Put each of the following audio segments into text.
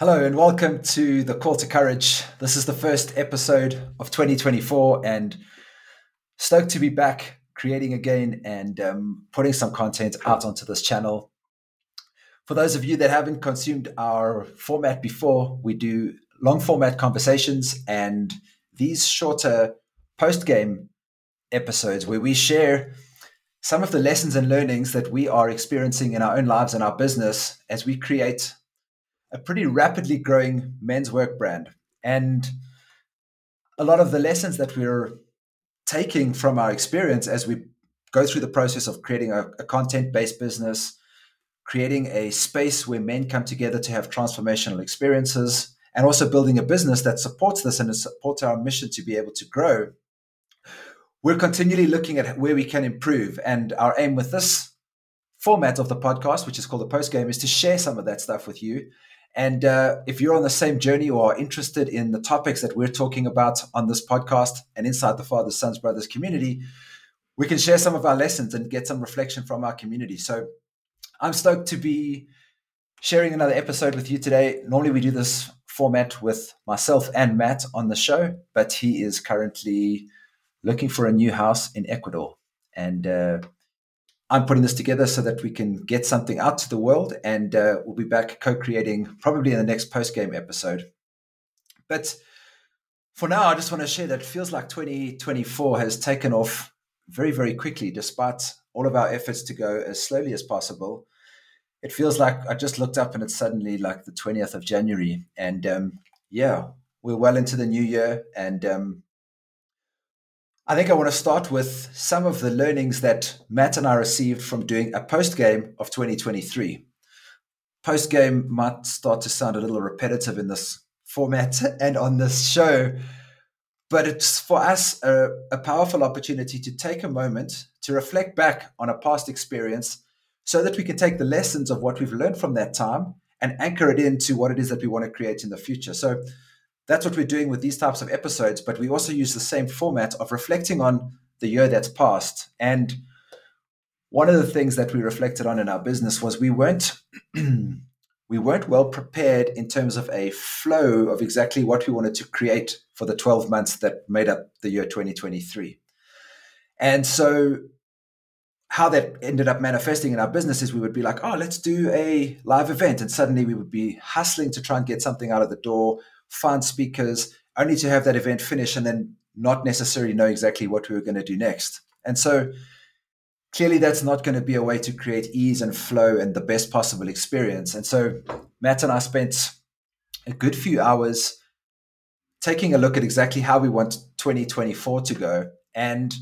Hello and welcome to the Call to Courage. This is the first episode of 2024 and stoked to be back creating again and um, putting some content out onto this channel. For those of you that haven't consumed our format before, we do long format conversations and these shorter post game episodes where we share some of the lessons and learnings that we are experiencing in our own lives and our business as we create a pretty rapidly growing men's work brand. And a lot of the lessons that we're taking from our experience as we go through the process of creating a, a content based business, creating a space where men come together to have transformational experiences, and also building a business that supports this and supports our mission to be able to grow. We're continually looking at where we can improve. And our aim with this format of the podcast, which is called the post game, is to share some of that stuff with you and uh, if you're on the same journey or are interested in the topics that we're talking about on this podcast and inside the Fathers, Sons, Brothers community, we can share some of our lessons and get some reflection from our community. So I'm stoked to be sharing another episode with you today. Normally, we do this format with myself and Matt on the show, but he is currently looking for a new house in Ecuador. And uh, I'm putting this together so that we can get something out to the world, and uh, we'll be back co-creating probably in the next post-game episode. But for now, I just want to share that it feels like 2024 has taken off very, very quickly, despite all of our efforts to go as slowly as possible. It feels like I just looked up and it's suddenly like the 20th of January, and um, yeah, we're well into the new year, and um, I think I want to start with some of the learnings that Matt and I received from doing a post game of 2023. Post game might start to sound a little repetitive in this format and on this show, but it's for us a, a powerful opportunity to take a moment to reflect back on a past experience so that we can take the lessons of what we've learned from that time and anchor it into what it is that we want to create in the future. So that's what we're doing with these types of episodes, but we also use the same format of reflecting on the year that's passed. And one of the things that we reflected on in our business was we weren't we weren't well prepared in terms of a flow of exactly what we wanted to create for the 12 months that made up the year 2023. And so how that ended up manifesting in our business is we would be like, oh, let's do a live event. And suddenly we would be hustling to try and get something out of the door find speakers, only to have that event finish and then not necessarily know exactly what we were going to do next. And so clearly that's not going to be a way to create ease and flow and the best possible experience. And so Matt and I spent a good few hours taking a look at exactly how we want 2024 to go. And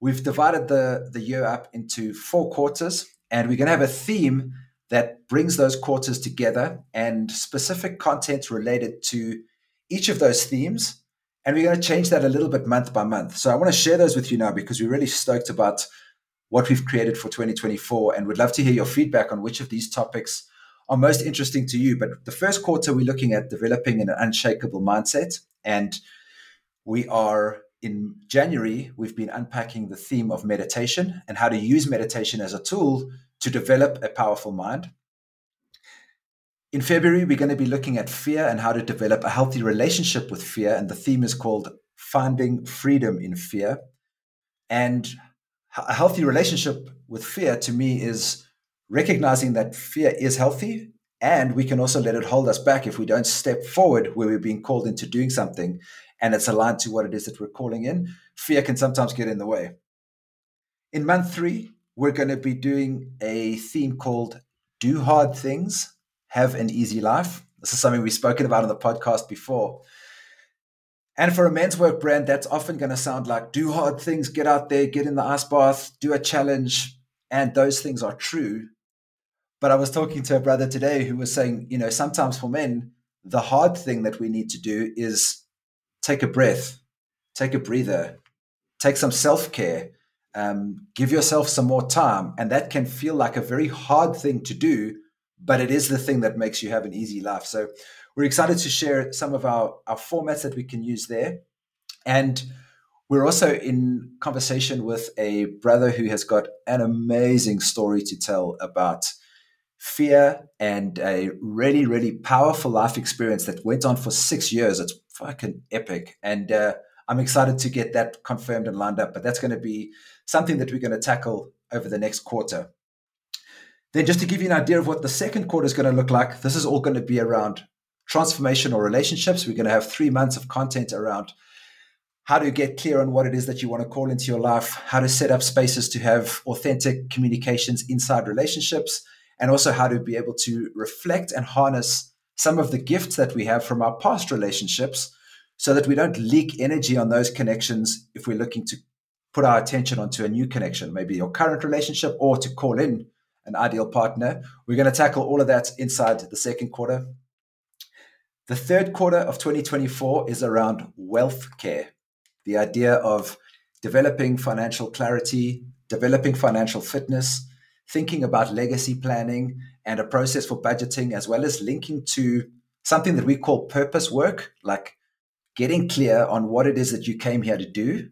we've divided the, the year up into four quarters, and we're going to have a theme that brings those quarters together and specific content related to each of those themes. And we're going to change that a little bit month by month. So I want to share those with you now because we're really stoked about what we've created for 2024 and would love to hear your feedback on which of these topics are most interesting to you. But the first quarter, we're looking at developing an unshakable mindset. And we are in January, we've been unpacking the theme of meditation and how to use meditation as a tool to develop a powerful mind. In February, we're going to be looking at fear and how to develop a healthy relationship with fear. And the theme is called Finding Freedom in Fear. And a healthy relationship with fear to me is recognizing that fear is healthy and we can also let it hold us back if we don't step forward where we're being called into doing something and it's aligned to what it is that we're calling in. Fear can sometimes get in the way. In month three, we're going to be doing a theme called Do Hard Things, Have an Easy Life. This is something we've spoken about on the podcast before. And for a men's work brand, that's often going to sound like do hard things, get out there, get in the ice bath, do a challenge. And those things are true. But I was talking to a brother today who was saying, you know, sometimes for men, the hard thing that we need to do is take a breath, take a breather, take some self care, um, give yourself some more time. And that can feel like a very hard thing to do, but it is the thing that makes you have an easy life. So we're excited to share some of our, our formats that we can use there. And we're also in conversation with a brother who has got an amazing story to tell about fear and a really, really powerful life experience that went on for six years. It's fucking epic. And uh, I'm excited to get that confirmed and lined up. But that's going to be something that we're going to tackle over the next quarter. Then, just to give you an idea of what the second quarter is going to look like, this is all going to be around transformational relationships. We're going to have three months of content around how to get clear on what it is that you want to call into your life, how to set up spaces to have authentic communications inside relationships, and also how to be able to reflect and harness some of the gifts that we have from our past relationships so that we don't leak energy on those connections if we're looking to put our attention onto a new connection, maybe your current relationship, or to call in an ideal partner. We're going to tackle all of that inside the second quarter. The third quarter of 2024 is around wealth care the idea of developing financial clarity, developing financial fitness, thinking about legacy planning and a process for budgeting, as well as linking to something that we call purpose work, like getting clear on what it is that you came here to do,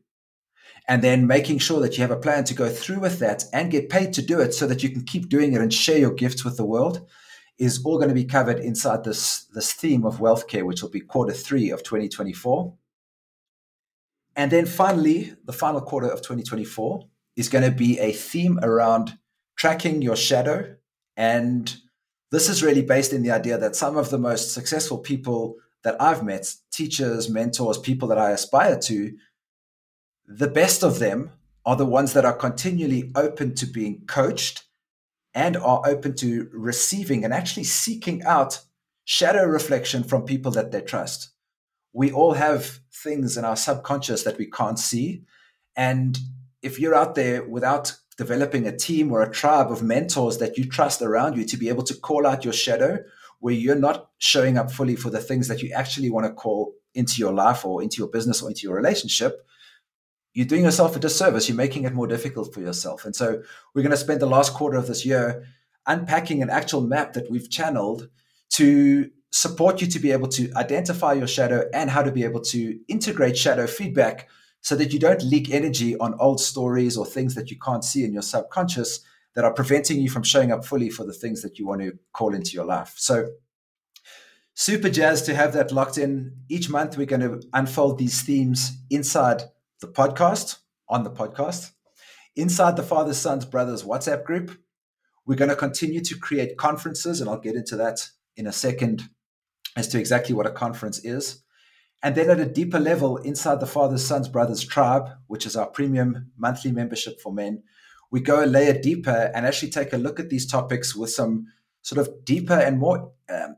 and then making sure that you have a plan to go through with that and get paid to do it so that you can keep doing it and share your gifts with the world is all going to be covered inside this, this theme of wealth care, which will be quarter three of 2024. And then finally, the final quarter of 2024 is going to be a theme around tracking your shadow. And this is really based in the idea that some of the most successful people that I've met, teachers, mentors, people that I aspire to, the best of them are the ones that are continually open to being coached and are open to receiving and actually seeking out shadow reflection from people that they trust. We all have things in our subconscious that we can't see. And if you're out there without developing a team or a tribe of mentors that you trust around you to be able to call out your shadow, where you're not showing up fully for the things that you actually want to call into your life or into your business or into your relationship, you're doing yourself a disservice. You're making it more difficult for yourself. And so we're going to spend the last quarter of this year unpacking an actual map that we've channeled to support you to be able to identify your shadow and how to be able to integrate shadow feedback so that you don't leak energy on old stories or things that you can't see in your subconscious that are preventing you from showing up fully for the things that you want to call into your life. So, super jazzed to have that locked in. Each month, we're going to unfold these themes inside the podcast, on the podcast, inside the Fathers, Sons, Brothers WhatsApp group. We're going to continue to create conferences, and I'll get into that in a second as to exactly what a conference is. And then at a deeper level, inside the Fathers, Sons, Brothers tribe, which is our premium monthly membership for men, we go a layer deeper and actually take a look at these topics with some sort of deeper and more um,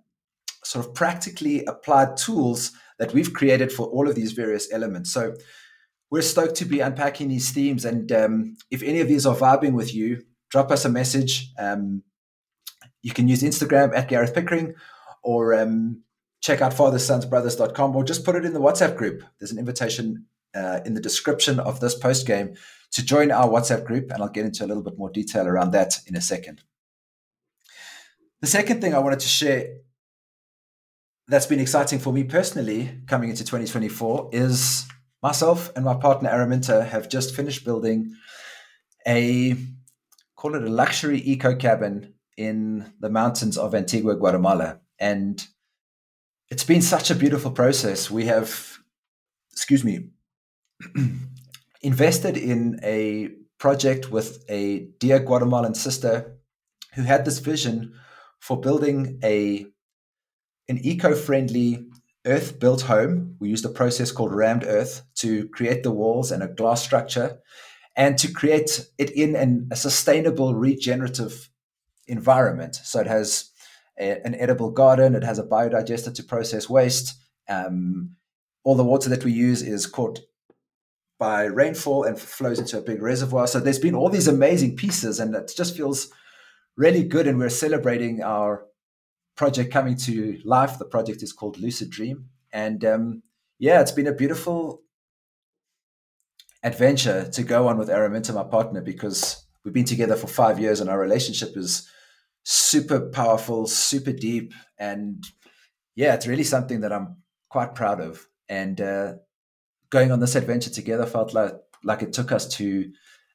sort of practically applied tools that we've created for all of these various elements. So we're stoked to be unpacking these themes. And um, if any of these are vibing with you, drop us a message. Um, you can use Instagram at Gareth Pickering or um, check out fatherssonsbrothers.com or just put it in the WhatsApp group. There's an invitation uh, in the description of this post game to join our WhatsApp group, and I'll get into a little bit more detail around that in a second. The second thing I wanted to share that's been exciting for me personally coming into 2024 is myself and my partner Araminta have just finished building a call it a luxury eco cabin in the mountains of Antigua, Guatemala. And it's been such a beautiful process. We have, excuse me, invested in a project with a dear Guatemalan sister who had this vision for building a an eco-friendly earth-built home. We used a process called rammed earth to create the walls and a glass structure and to create it in an, a sustainable regenerative environment. So it has a, an edible garden. It has a biodigester to process waste. Um, all the water that we use is caught by rainfall and flows into a big reservoir. So there's been all these amazing pieces, and it just feels really good. And we're celebrating our project coming to life. The project is called Lucid Dream, and um, yeah, it's been a beautiful adventure to go on with Araminta, my partner, because we've been together for five years, and our relationship is super powerful, super deep, and yeah, it's really something that I'm quite proud of. And uh, going on this adventure together felt like like it took us to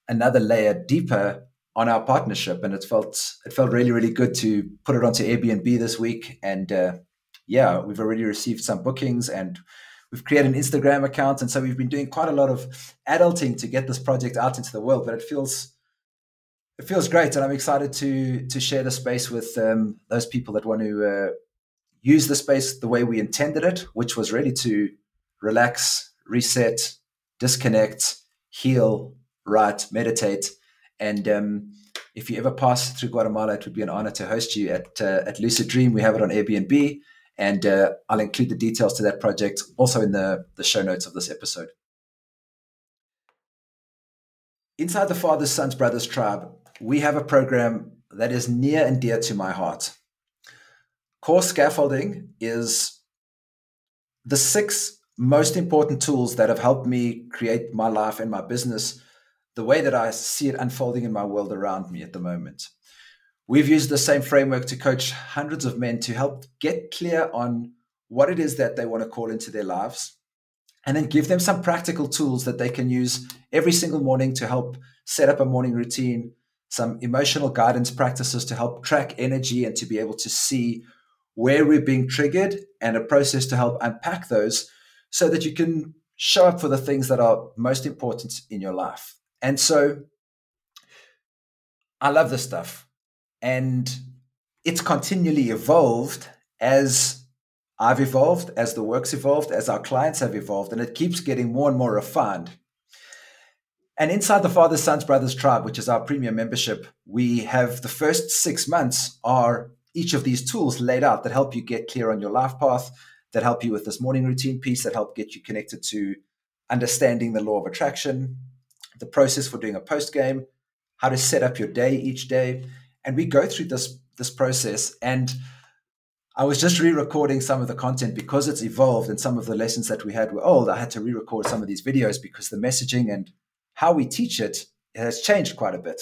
another layer deeper on our partnership, and it felt it felt really really good to put it onto Airbnb this week. And uh, yeah, we've already received some bookings, and we've created an Instagram account, and so we've been doing quite a lot of adulting to get this project out into the world. But it feels it feels great, and I'm excited to to share the space with um, those people that want to uh, use the space the way we intended it, which was really to relax, reset, disconnect, heal, write, meditate and um, if you ever pass through Guatemala, it would be an honor to host you at uh, at Lucid Dream. We have it on Airbnb, and uh, I'll include the details to that project also in the, the show notes of this episode. Inside the Fathers, Sons, Brothers Tribe, we have a program that is near and dear to my heart. Core scaffolding is the six most important tools that have helped me create my life and my business the way that I see it unfolding in my world around me at the moment. We've used the same framework to coach hundreds of men to help get clear on what it is that they want to call into their lives and then give them some practical tools that they can use every single morning to help set up a morning routine, some emotional guidance practices to help track energy and to be able to see where we're being triggered and a process to help unpack those so that you can show up for the things that are most important in your life. And so I love this stuff. And it's continually evolved as I've evolved, as the work's evolved, as our clients have evolved, and it keeps getting more and more refined. And inside the Father, Sons, Brothers Tribe, which is our premium membership, we have the first six months are each of these tools laid out that help you get clear on your life path, that help you with this morning routine piece, that help get you connected to understanding the law of attraction, the process for doing a post game, how to set up your day each day, and we go through this this process. And I was just re-recording some of the content because it's evolved, and some of the lessons that we had were old. I had to re-record some of these videos because the messaging and how we teach it has changed quite a bit.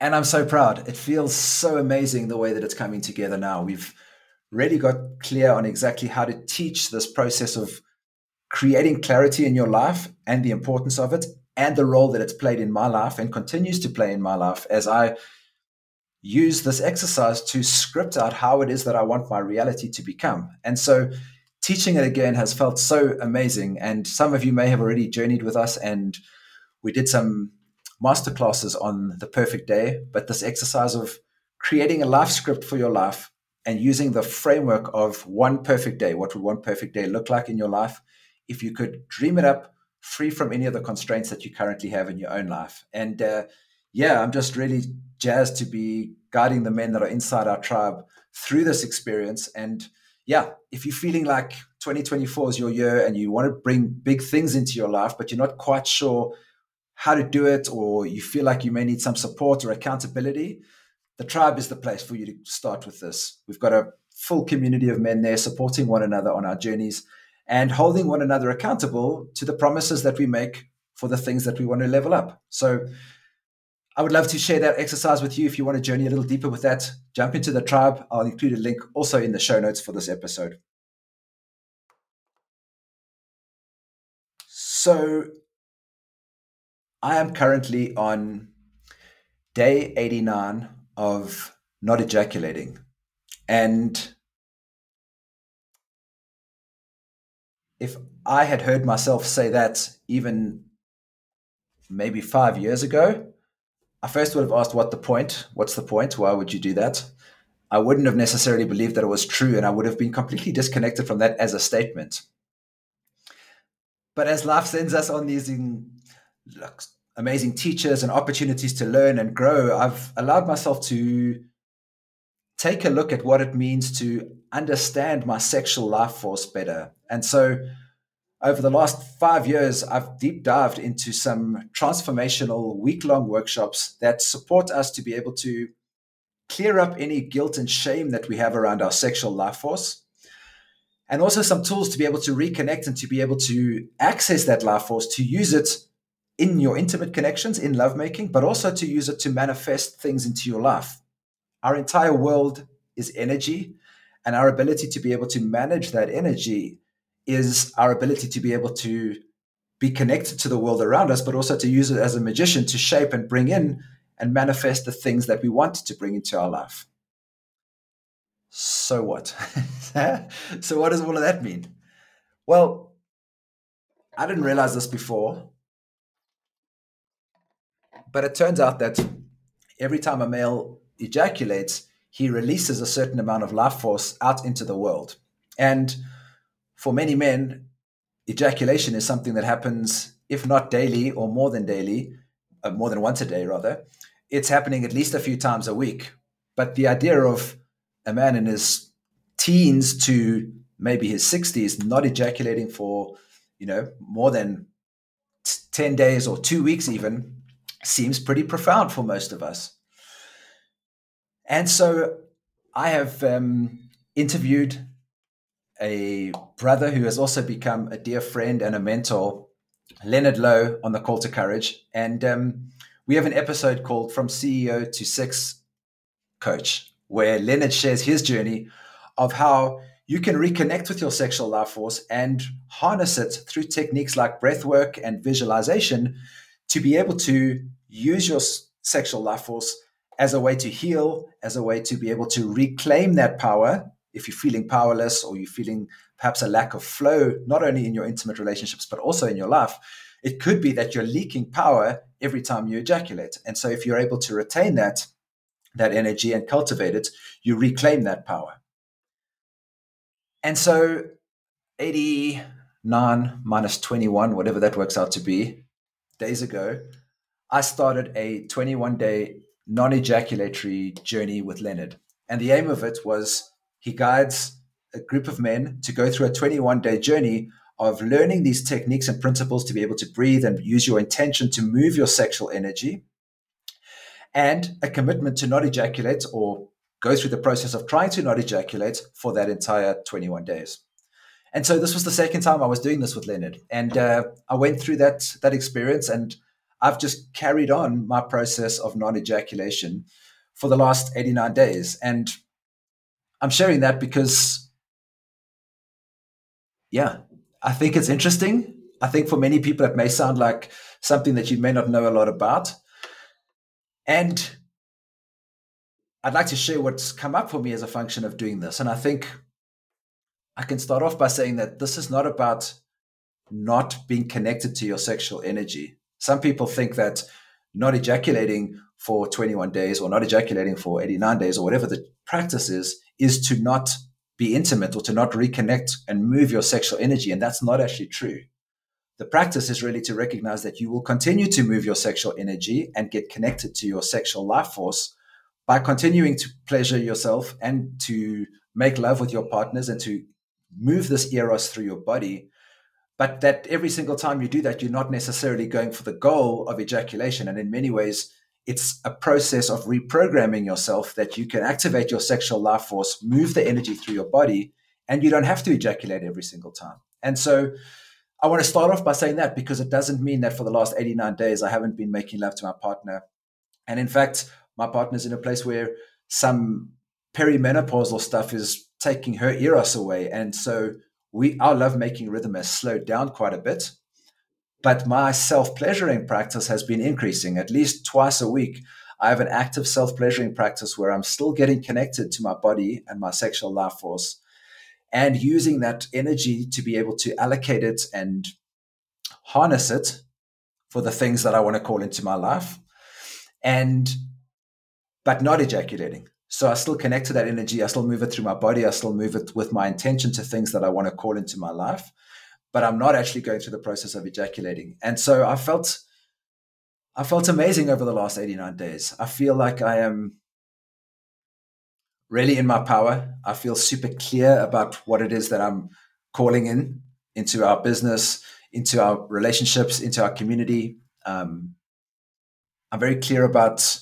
And I'm so proud. It feels so amazing the way that it's coming together now. We've really got clear on exactly how to teach this process of creating clarity in your life and the importance of it and the role that it's played in my life and continues to play in my life as I use this exercise to script out how it is that I want my reality to become. And so teaching it again has felt so amazing. And some of you may have already journeyed with us and we did some masterclasses on the perfect day, but this exercise of creating a life script for your life and using the framework of one perfect day. What would one perfect day look like in your life? If you could dream it up free from any of the constraints that you currently have in your own life. And uh, yeah, I'm just really jazzed to be guiding the men that are inside our tribe through this experience. And yeah, if you're feeling like 2024 is your year and you want to bring big things into your life, but you're not quite sure how to do it, or you feel like you may need some support or accountability, the tribe is the place for you to start with this. We've got a full community of men there supporting one another on our journeys and holding one another accountable to the promises that we make for the things that we want to level up. So I would love to share that exercise with you. If you want to journey a little deeper with that, jump into the tribe. I'll include a link also in the show notes for this episode. So I am currently on day 89 of not ejaculating. And if I had heard myself say that even maybe five years ago, I first would have asked, What the point? What's the point? Why would you do that? I wouldn't have necessarily believed that it was true, and I would have been completely disconnected from that as a statement. But as life sends us on these amazing teachers and opportunities to learn and grow, I've allowed myself to take a look at what it means to understand my sexual life force better. And so over the last five years, I've deep dived into some transformational week long workshops that support us to be able to clear up any guilt and shame that we have around our sexual life force. And also some tools to be able to reconnect and to be able to access that life force, to use it in your intimate connections, in lovemaking, but also to use it to manifest things into your life. Our entire world is energy, and our ability to be able to manage that energy is our ability to be able to be connected to the world around us, but also to use it as a magician to shape and bring in and manifest the things that we want to bring into our life. So what? so what does all of that mean? Well, I didn't realize this before, but it turns out that every time a male ejaculates, he releases a certain amount of life force out into the world. And for many men, ejaculation is something that happens, if not daily or more than daily, uh, more than once a day, rather. It's happening at least a few times a week. But the idea of a man in his teens to maybe his 60s not ejaculating for, you know, more than 10 days or two weeks even seems pretty profound for most of us. And so I have um, interviewed a brother who has also become a dear friend and a mentor, Leonard Lowe, on the Call to Courage. And um, we have an episode called From CEO to Sex Coach, where Leonard shares his journey of how you can reconnect with your sexual life force and harness it through techniques like breath work and visualization to be able to use your sexual life force as a way to heal, as a way to be able to reclaim that power if you're feeling powerless or you're feeling perhaps a lack of flow, not only in your intimate relationships, but also in your life, it could be that you're leaking power every time you ejaculate. And so if you're able to retain that, that energy and cultivate it, you reclaim that power. And so 89 minus 21, whatever that works out to be, days ago, I started a 21 day non ejaculatory journey with Leonard. And the aim of it was he guides a group of men to go through a 21 day journey of learning these techniques and principles to be able to breathe and use your intention to move your sexual energy, and a commitment to not ejaculate or go through the process of trying to not ejaculate for that entire 21 days. And so this was the second time I was doing this with Leonard, and uh, I went through that that experience, and I've just carried on my process of non ejaculation for the last 89 days, and I'm sharing that because, yeah, I think it's interesting. I think for many people, it may sound like something that you may not know a lot about. And I'd like to share what's come up for me as a function of doing this. And I think I can start off by saying that this is not about not being connected to your sexual energy. Some people think that not ejaculating for 21 days or not ejaculating for 89 days or whatever the practice is is to not be intimate or to not reconnect and move your sexual energy. And that's not actually true. The practice is really to recognize that you will continue to move your sexual energy and get connected to your sexual life force by continuing to pleasure yourself and to make love with your partners and to move this eros through your body. But that every single time you do that, you're not necessarily going for the goal of ejaculation. And in many ways, it's a process of reprogramming yourself that you can activate your sexual life force, move the energy through your body, and you don't have to ejaculate every single time. And so I want to start off by saying that because it doesn't mean that for the last 89 days I haven't been making love to my partner. And in fact, my partner's in a place where some perimenopausal stuff is taking her eros away. And so we our love making rhythm has slowed down quite a bit but my self pleasuring practice has been increasing at least twice a week. I have an active self pleasuring practice where I'm still getting connected to my body and my sexual life force and using that energy to be able to allocate it and harness it for the things that I want to call into my life and but not ejaculating. So I still connect to that energy. I still move it through my body. I still move it with my intention to things that I want to call into my life but I'm not actually going through the process of ejaculating. And so I felt I felt amazing over the last 89 days. I feel like I am really in my power. I feel super clear about what it is that I'm calling in into our business, into our relationships, into our community. Um, I'm very clear about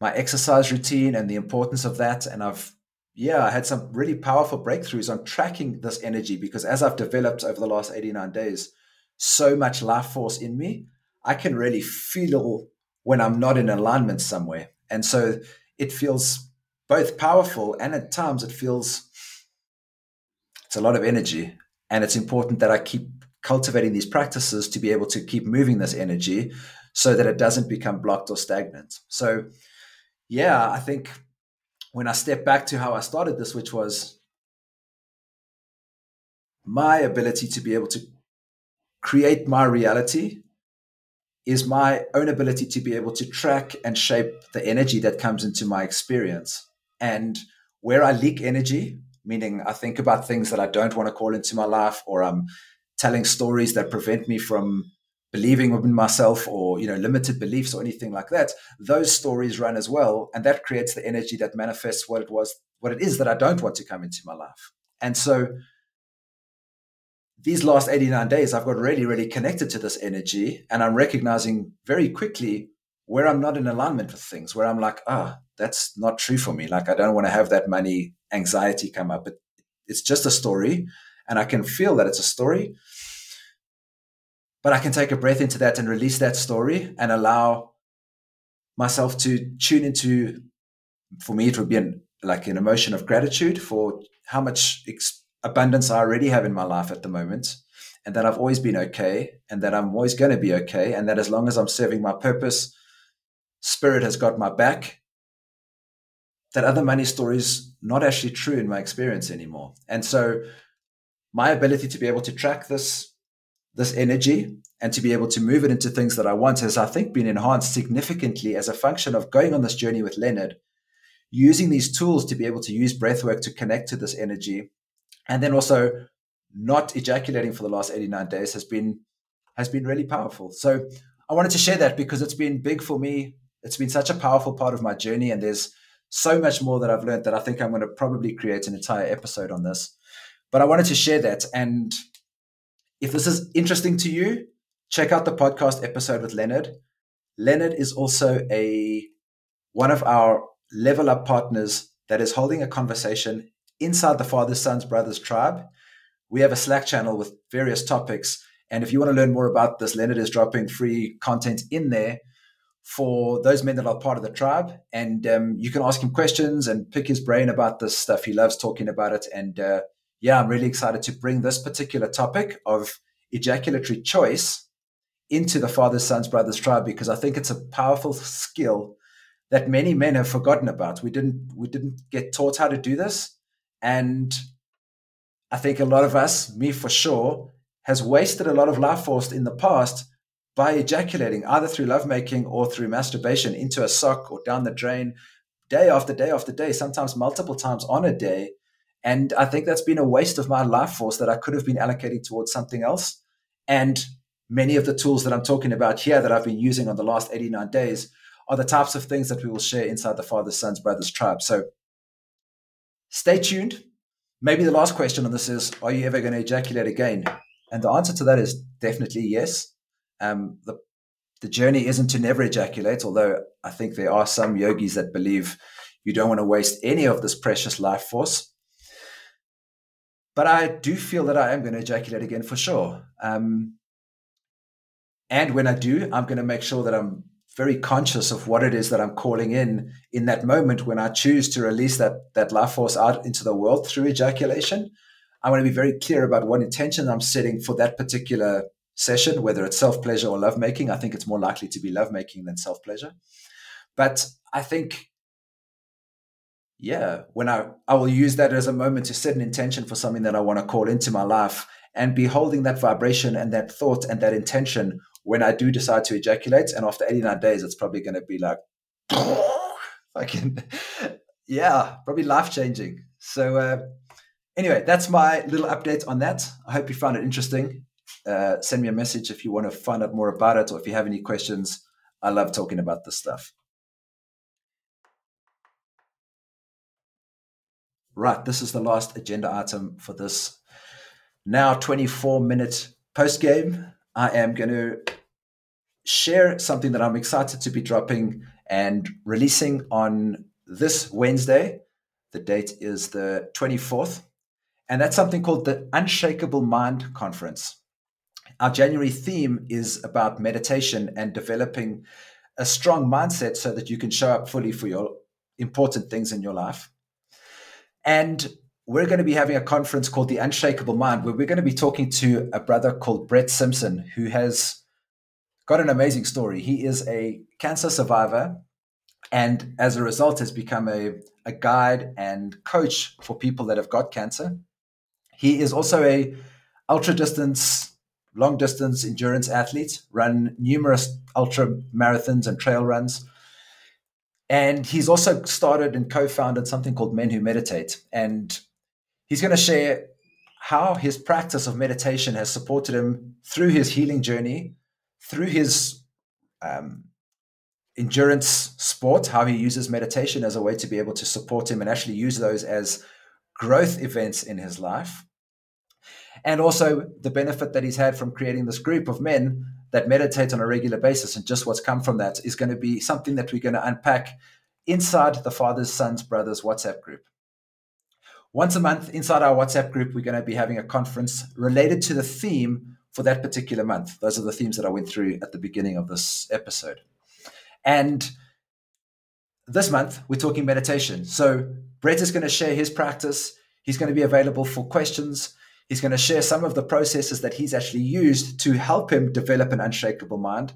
my exercise routine and the importance of that. And I've yeah, I had some really powerful breakthroughs on tracking this energy because as I've developed over the last 89 days, so much life force in me, I can really feel when I'm not in alignment somewhere. And so it feels both powerful and at times it feels it's a lot of energy. And it's important that I keep cultivating these practices to be able to keep moving this energy so that it doesn't become blocked or stagnant. So, yeah, I think when I step back to how I started this, which was my ability to be able to create my reality is my own ability to be able to track and shape the energy that comes into my experience. And where I leak energy, meaning I think about things that I don't want to call into my life, or I'm telling stories that prevent me from believing in myself or you know limited beliefs or anything like that those stories run as well and that creates the energy that manifests what it was what it is that i don't want to come into my life and so these last 89 days, I've got really, really connected to this energy. And I'm recognizing very quickly where I'm not in alignment with things, where I'm like, ah, oh, that's not true for me. Like, I don't want to have that money anxiety come up. But it's just a story. And I can feel that it's a story. But I can take a breath into that and release that story and allow myself to tune into, for me, it would be an, like an emotion of gratitude for how much ex- abundance I already have in my life at the moment, and that I've always been okay, and that I'm always going to be okay, and that as long as I'm serving my purpose, spirit has got my back. That other money story is not actually true in my experience anymore. And so my ability to be able to track this this energy and to be able to move it into things that I want has, I think, been enhanced significantly as a function of going on this journey with Leonard, using these tools to be able to use breathwork to connect to this energy. And then also not ejaculating for the last 89 days has been has been really powerful. So i wanted to share that because it's been big for me. It's been such a powerful part of my journey and there's so much more that i've learned that i think i'm going to probably create an entire episode on this. But i wanted to share that and if this is interesting to you check out the podcast episode with leonard leonard is also a one of our level up partners that is holding a conversation inside the Fathers, Sons, Brothers tribe. We have a Slack channel with various topics. And if you want to learn more about this, Leonard is dropping free content in there for those men that are part of the tribe. And um, you can ask him questions and pick his brain about this stuff. He loves talking about it. And uh, yeah, I'm really excited to bring this particular topic of ejaculatory choice into the Fathers, Sons, Brothers tribe because I think it's a powerful skill that many men have forgotten about. We didn't we didn't get taught how to do this. And I think a lot of us, me for sure, has wasted a lot of life force in the past by ejaculating either through lovemaking or through masturbation into a sock or down the drain day after day after day, sometimes multiple times on a day. And I think that's been a waste of my life force that I could have been allocating towards something else. And many of the tools that I'm talking about here that I've been using on the last 89 days are the types of things that we will share inside the Father, Sons, Brothers tribe. So Stay tuned. Maybe the last question on this is Are you ever going to ejaculate again? And the answer to that is definitely yes. Um, the, the journey isn't to never ejaculate, although I think there are some yogis that believe you don't want to waste any of this precious life force. But I do feel that I am going to ejaculate again for sure. Um, and when I do, I'm going to make sure that I'm very conscious of what it is that I'm calling in in that moment when I choose to release that that life force out into the world through ejaculation. I want to be very clear about what intention I'm setting for that particular session, whether it's self pleasure or love making. I think it's more likely to be love making than self pleasure. But I think, yeah, when I, I will use that as a moment to set an intention for something that I want to call into my life and be holding that vibration and that thought and that intention when I do decide to ejaculate, and after 89 days, it's probably going to be like, fucking, yeah, probably life changing. So, uh, anyway, that's my little update on that. I hope you found it interesting. Uh, send me a message if you want to find out more about it or if you have any questions. I love talking about this stuff. Right, this is the last agenda item for this now 24 minute post game. I am going to share something that I'm excited to be dropping and releasing on this Wednesday. The date is the 24th. And that's something called the Unshakable Mind Conference. Our January theme is about meditation and developing a strong mindset so that you can show up fully for your important things in your life. And we're going to be having a conference called The Unshakable Mind, where we're going to be talking to a brother called Brett Simpson, who has got an amazing story. He is a cancer survivor and as a result has become a, a guide and coach for people that have got cancer. He is also a ultra distance, long distance endurance athlete, run numerous ultra marathons and trail runs. And he's also started and co-founded something called Men Who Meditate. And he's going to share how his practice of meditation has supported him through his healing journey, through his um, endurance sport, how he uses meditation as a way to be able to support him and actually use those as growth events in his life. And also the benefit that he's had from creating this group of men that meditate on a regular basis and just what's come from that is going to be something that we're going to unpack inside the Fathers, Sons, Brothers WhatsApp group. Once a month inside our WhatsApp group, we're going to be having a conference related to the theme for that particular month. Those are the themes that I went through at the beginning of this episode. And this month, we're talking meditation. So, Brett is going to share his practice. He's going to be available for questions. He's going to share some of the processes that he's actually used to help him develop an unshakable mind.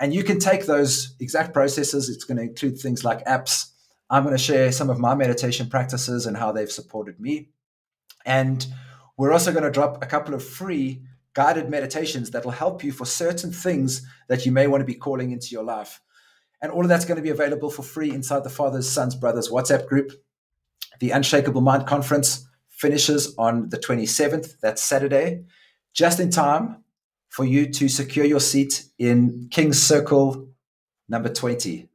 And you can take those exact processes. It's going to include things like apps, I'm going to share some of my meditation practices and how they've supported me. And we're also going to drop a couple of free guided meditations that will help you for certain things that you may want to be calling into your life. And all of that's going to be available for free inside the Fathers, Sons, Brothers WhatsApp group. The Unshakable Mind Conference finishes on the 27th, that's Saturday, just in time for you to secure your seat in King's Circle number 20.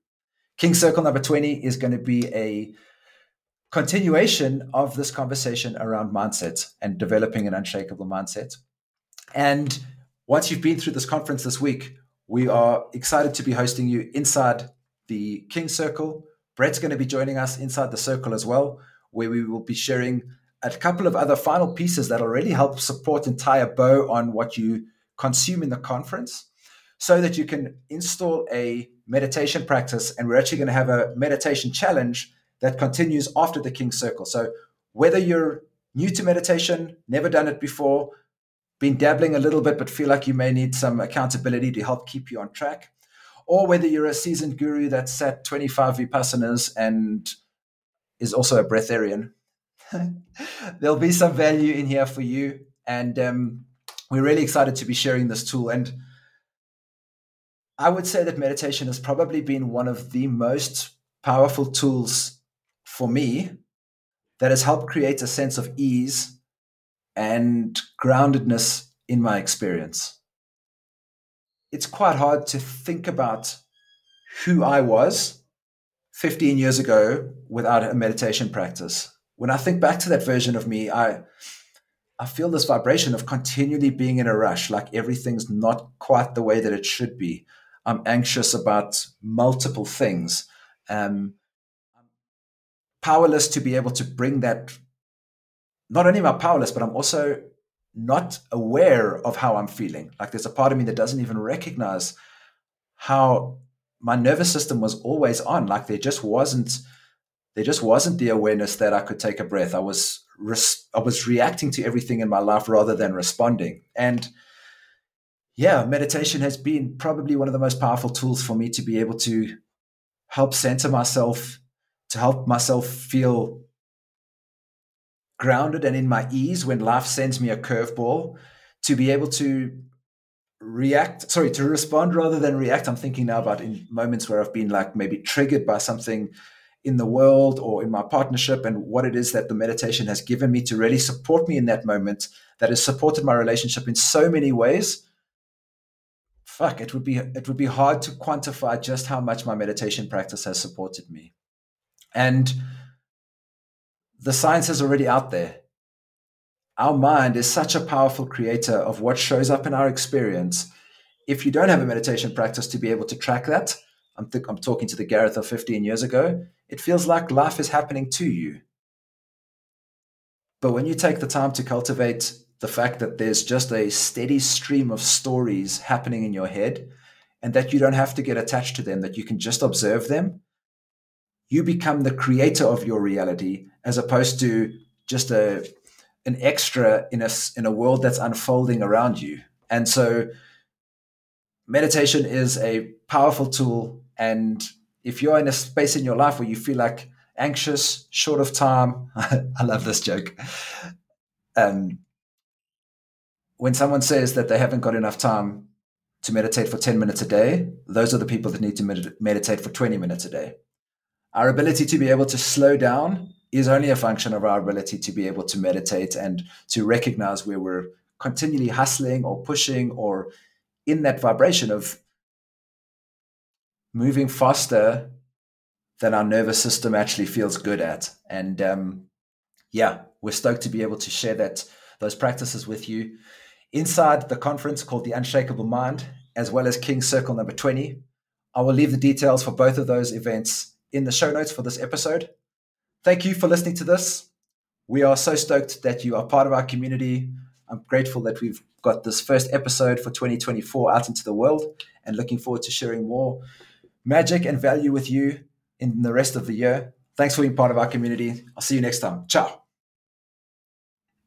King's Circle number 20 is going to be a continuation of this conversation around mindset and developing an unshakable mindset. And once you've been through this conference this week, we are excited to be hosting you inside the King Circle. Brett's going to be joining us inside the circle as well, where we will be sharing a couple of other final pieces that already help support and tie a bow on what you consume in the conference so that you can install a meditation practice. And we're actually going to have a meditation challenge that continues after the King Circle. So whether you're new to meditation, never done it before, been dabbling a little bit, but feel like you may need some accountability to help keep you on track, or whether you're a seasoned guru that's sat 25 vipassanas and is also a breatharian, there'll be some value in here for you. And um, we're really excited to be sharing this tool. And I would say that meditation has probably been one of the most powerful tools for me that has helped create a sense of ease and groundedness in my experience. It's quite hard to think about who I was 15 years ago without a meditation practice. When I think back to that version of me, I I feel this vibration of continually being in a rush, like everything's not quite the way that it should be. I'm anxious about multiple things. Um, I'm powerless to be able to bring that. Not only am I powerless, but I'm also not aware of how I'm feeling. Like there's a part of me that doesn't even recognize how my nervous system was always on. Like there just wasn't there just wasn't the awareness that I could take a breath. I was res- I was reacting to everything in my life rather than responding. And yeah, meditation has been probably one of the most powerful tools for me to be able to help center myself, to help myself feel grounded and in my ease when life sends me a curveball, to be able to react, sorry, to respond rather than react. I'm thinking now about in moments where I've been like maybe triggered by something in the world or in my partnership and what it is that the meditation has given me to really support me in that moment that has supported my relationship in so many ways fuck, it would be it would be hard to quantify just how much my meditation practice has supported me. And the science is already out there. Our mind is such a powerful creator of what shows up in our experience. If you don't have a meditation practice to be able to track that, I'm, th- I'm talking to the Gareth of 15 years ago, it feels like life is happening to you. But when you take the time to cultivate the fact that there's just a steady stream of stories happening in your head and that you don't have to get attached to them, that you can just observe them, you become the creator of your reality as opposed to just a an extra in a in a world that's unfolding around you. And so meditation is a powerful tool and if you're in a space in your life where you feel like anxious, short of time, I love this joke. Um, when someone says that they haven't got enough time to meditate for 10 minutes a day, those are the people that need to med- meditate for 20 minutes a day. Our ability to be able to slow down is only a function of our ability to be able to meditate and to recognize where we're continually hustling or pushing or in that vibration of moving faster than our nervous system actually feels good at. And um, yeah, we're stoked to be able to share that those practices with you inside the conference called the Unshakable Mind, as well as King Circle number 20. I will leave the details for both of those events in the show notes for this episode. Thank you for listening to this. We are so stoked that you are part of our community. I'm grateful that we've got this first episode for 2024 out into the world and looking forward to sharing more magic and value with you in the rest of the year. Thanks for being part of our community. I'll see you next time. Ciao.